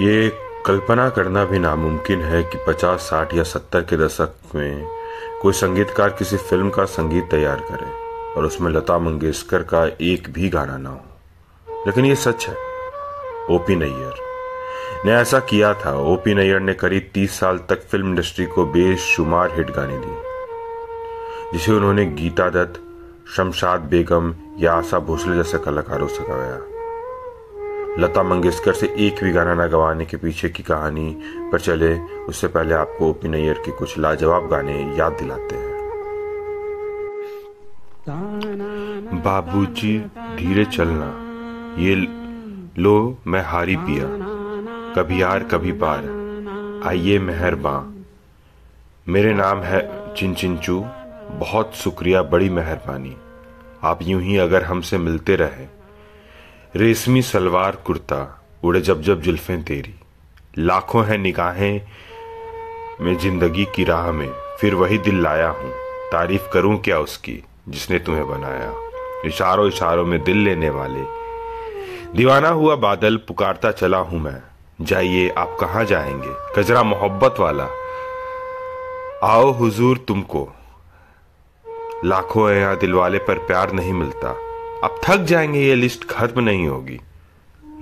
ये कल्पना करना भी नामुमकिन है कि 50, 60 या 70 के दशक में कोई संगीतकार किसी फ़िल्म का संगीत तैयार करे और उसमें लता मंगेशकर का एक भी गाना ना हो। लेकिन ये सच है ओपी नैयर ने ऐसा किया था। ओपी नैयर ने करीब 30 साल तक फ़िल्म इंडस्ट्री को बेशुमार हिट गाने दिए जिसे उन्होंने गीता दत्त शमशाद बेगम या आशा भोसले जैसे कलाकारों से गवाया लता मंगेशकर से एक भी गाना न गवाने के पीछे की कहानी पर चले, उससे पहले आपको ओपी नैयर के कुछ लाजवाब गाने याद दिलाते हैं। बाबूजी, धीरे चलना। ये लो, मैं हारी पिया। कभी यार कभी पार। आइए मेहरबां मेरे नाम है चिंचिंचू बहुत शुक्रिया, बड़ी मेहरबानी। आप यूँ ही अगर हमसे मिलते रहे रेशमी सलवार कुर्ता, उड़े जब जब जुल्फें तेरी। लाखों हैं निगाहें में ज़िंदगी की राह में, फिर वही दिल लाया हूँ। तारीफ़ करूँ क्या उसकी, जिसने तुम्हें बनाया? इशारों इशारों में दिल लेने वाले। दीवाना हुआ बादल, पुकारता चला हूँ मैं। जाइए, आप कहाँ जाएँगे? कजरा मोहब्बत वाला। आओ हुजूर तुमको। लाखों यहाँ दिलवाले पर प्यार नहीं मिलता। अब थक जाएँगे, ये लिस्ट खत्म नहीं होगी।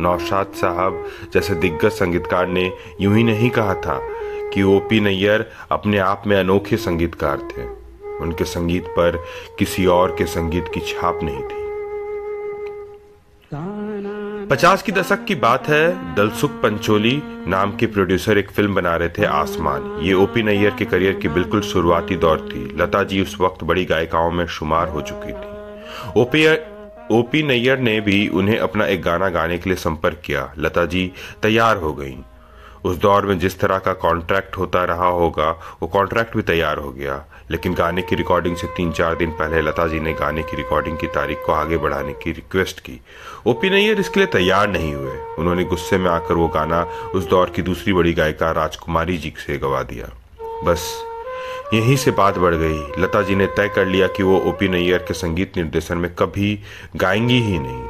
नौशाद साहब जैसे दिग्गज संगीतकार ने यूँ ही नहीं कहा था कि ओपी नैयर अपने आप में अनोखे संगीतकार थे। उनके संगीत पर किसी और के संगीत की छाप नहीं थी। पचास की दशक की बात है, दलसुख पंचोली नाम के प्रोड्यूसर एक फ़िल्म बना रहे थे आसमान। ये ओपी नैयर के करियर की बिल्कुल शुरुआती दौर थी। लता जी उस वक्त बड़ी गायिकाओं में शुमार हो चुकी थी। ओपी ओपी नैयर ने भी उन्हें अपना एक गाना गाने के लिए संपर्क किया। लता जी तैयार हो गईं। उस दौर में जिस तरह का कॉन्ट्रैक्ट होता रहा होगा, वो कॉन्ट्रैक्ट भी तैयार हो गया। लेकिन गाने की रिकॉर्डिंग से तीन चार दिन पहले लता जी ने गाने की रिकॉर्डिंग की तारीख को आगे बढ़ाने की रिक्वेस्ट की। ओपी नैयर इसके लिए तैयार नहीं हुए। उन्होंने गुस्से में आकर वो गाना उस दौर की दूसरी बड़ी गायिका राजकुमारी जी से गवा दिया। बस यहीं से बात बढ़ गई। लता जी ने तय कर लिया कि वो ओपी नैयर के संगीत निर्देशन में कभी गाएँगी ही नहीं।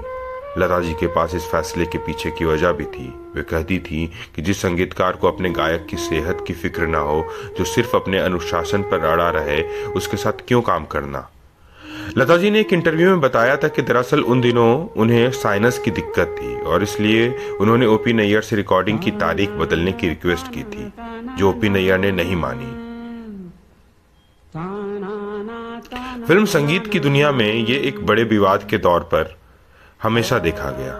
लता जी के पास इस फैसले के पीछे की वजह भी थी। वे कहती थी कि जिस संगीतकार को अपने गायक की सेहत की फ़िक्र ना हो, जो सिर्फ़ अपने अनुशासन पर अड़ा रहे, उसके साथ क्यों काम करना? लता जी ने एक इंटरव्यू में बताया था कि दरअसल उन दिनों उन्हें साइनस की दिक्कत थी और इसलिए उन्होंने ओपी नैयर से रिकॉर्डिंग की तारीख बदलने की रिक्वेस्ट की थी, जो ओपी नैयर ने नहीं मानी। फ़िल्म संगीत की दुनिया में ये एक बड़े विवाद के तौर पर हमेशा देखा गया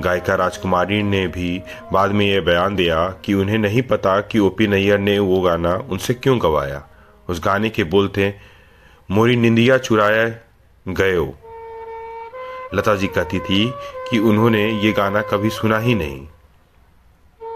गायिका राजकुमारी ने भी बाद में यह बयान दिया कि उन्हें नहीं पता कि ओपी नैयर ने वो गाना उनसे क्यों गवाया उस गाने के बोल थे मोरी निंदिया चुराया गयो लता जी कहती थी कि उन्होंने ये गाना कभी सुना ही नहीं